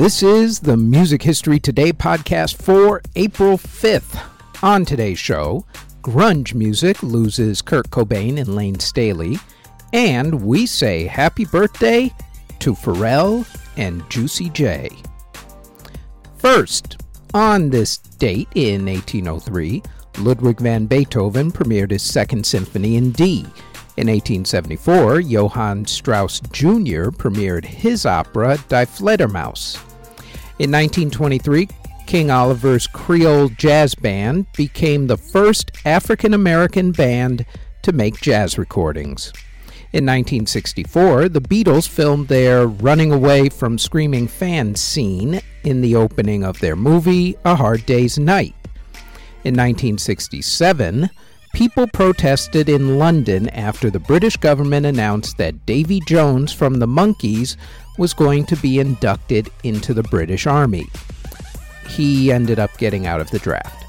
This is the Music History Today podcast for April 5th. On today's show, grunge music loses Kurt Cobain and Layne Staley, and we say happy birthday to Pharrell and Juicy J. First, on this date in 1803, Ludwig van Beethoven premiered his Second Symphony in D. In 1874, Johann Strauss Jr. premiered his opera Die Fledermaus. In 1923, King Oliver's Creole Jazz Band became the first African American band to make jazz recordings. In 1964, the Beatles filmed their Running Away from Screaming Fans scene in the opening of their movie A Hard Day's Night. In 1967, people protested in London after the British government announced that Davy Jones from the Monkees was going to be inducted into the British Army. He ended up getting out of the draft.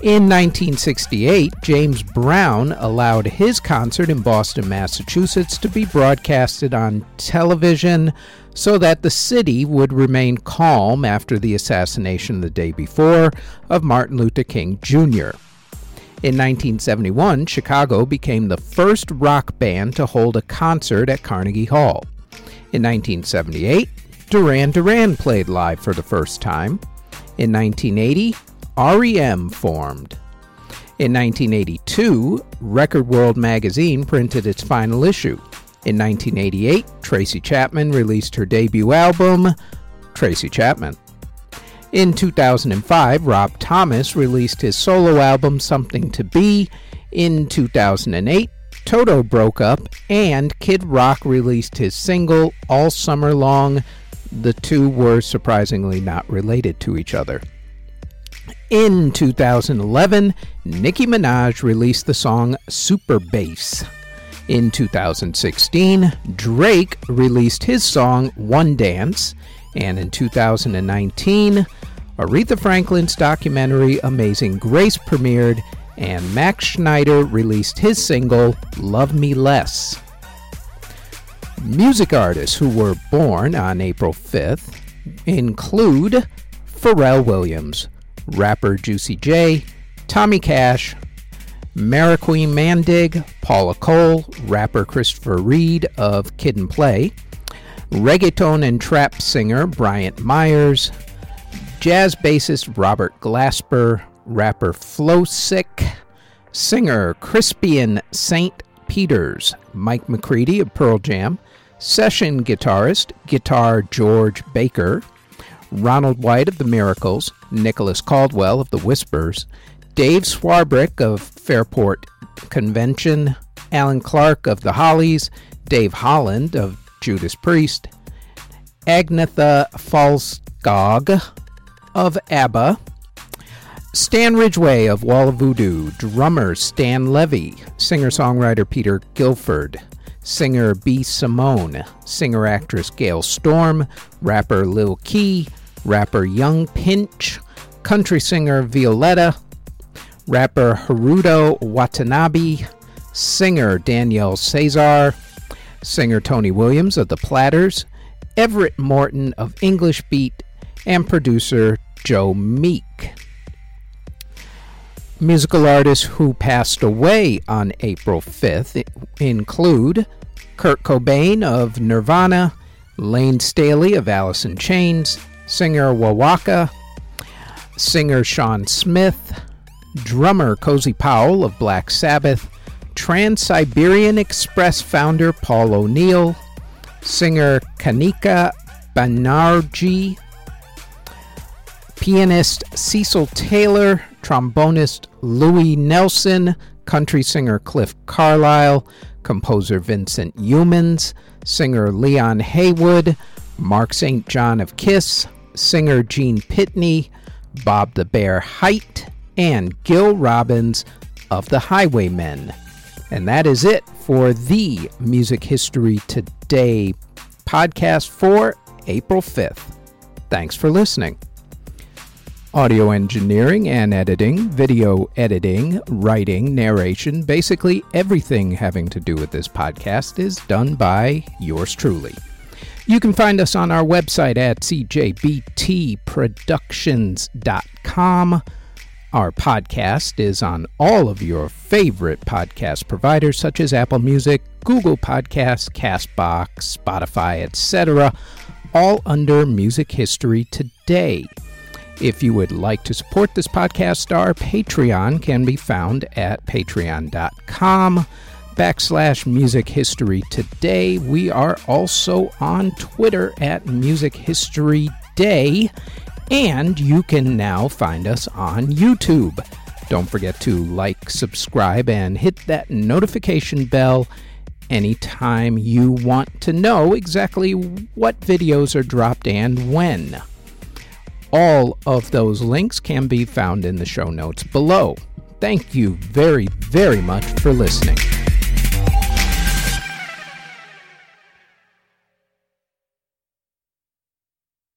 In 1968, James Brown allowed his concert in Boston, Massachusetts to be broadcasted on television so that the city would remain calm after the assassination the day before of Martin Luther King Jr. In 1971, Chicago became the first rock band to hold a concert at Carnegie Hall. In 1978, Duran Duran played live for the first time. In 1980, REM formed. In 1982, Record World magazine printed its final issue. In 1988, Tracy Chapman released her debut album, Tracy Chapman. In 2005, Rob Thomas released his solo album, Something to Be. In 2008, Toto broke up, and Kid Rock released his single All Summer Long. The two were surprisingly not related to each other. In 2011, Nicki Minaj released the song Super Bass. In 2016, Drake released his song One Dance. And in 2019, Aretha Franklin's documentary Amazing Grace premiered, and Max Schneider released his single, Love Me Less. Music artists who were born on April 5th include Pharrell Williams, rapper Juicy J, Tommy Cash, Mariqueen Maandig, Paula Cole, rapper Christopher Reid of Kid and Play, reggaeton and trap singer Bryant Myers, jazz bassist Robert Glasper, rapper Flowsik, singer Crispian St. Peters, Mike McCready of Pearl Jam, session guitarist, guitar George Baker, Ronald White of the Miracles, Nicholas Caldwell of the Whispers, Dave Swarbrick of Fairport Convention, Allan Clarke of the Hollies, Dave Holland of Judas Priest, Agnetha Fältskog of ABBA, Stan Ridgway of Wall of Voodoo, drummer Stan Levey, singer songwriter Peter Gilford, singer B. Simone, singer actress Gale Storm, rapper Lil Key, rapper Young Pinch, country singer Violetta, rapper Haruto Watanabe, singer Danielle Caesar, singer Tony Williams of The Platters, Everett Morton of English Beat, and producer Joe Meek. Musical artists who passed away on April 5th include Kurt Cobain of Nirvana, Layne Staley of Alice in Chains, singer Wawaka, singer Sean Smith, drummer Cozy Powell of Black Sabbath, Trans Siberian Express founder Paul O'Neill, singer Kanika Banerjee, pianist Cecil Taylor, trombonist Louis Nelson, country singer Cliff Carlisle, composer Vincent Youmans, singer Leon Haywood, Mark St. John of Kiss, singer Gene Pitney, Bob the Bear Hite, and Gil Robbins of the Highwaymen. And that is it for the Music History Today podcast for April 5th. Thanks for listening. Audio engineering and editing, video editing, writing, narration, basically everything having to do with this podcast is done by yours truly. You can find us on our website at cjbtproductions.com. Our podcast is on all of your favorite podcast providers such as Apple Music, Google Podcasts, Castbox, Spotify, etc., all under Music History Today. If you would like to support this podcast, our Patreon can be found at patreon.com backslash music history today. We are also on Twitter at Music History Day, and you can now find us on YouTube. Don't forget to like, subscribe, and hit that notification bell anytime you want to know exactly what videos are dropped and when. All of those links can be found in the show notes below. Thank you very, very much for listening.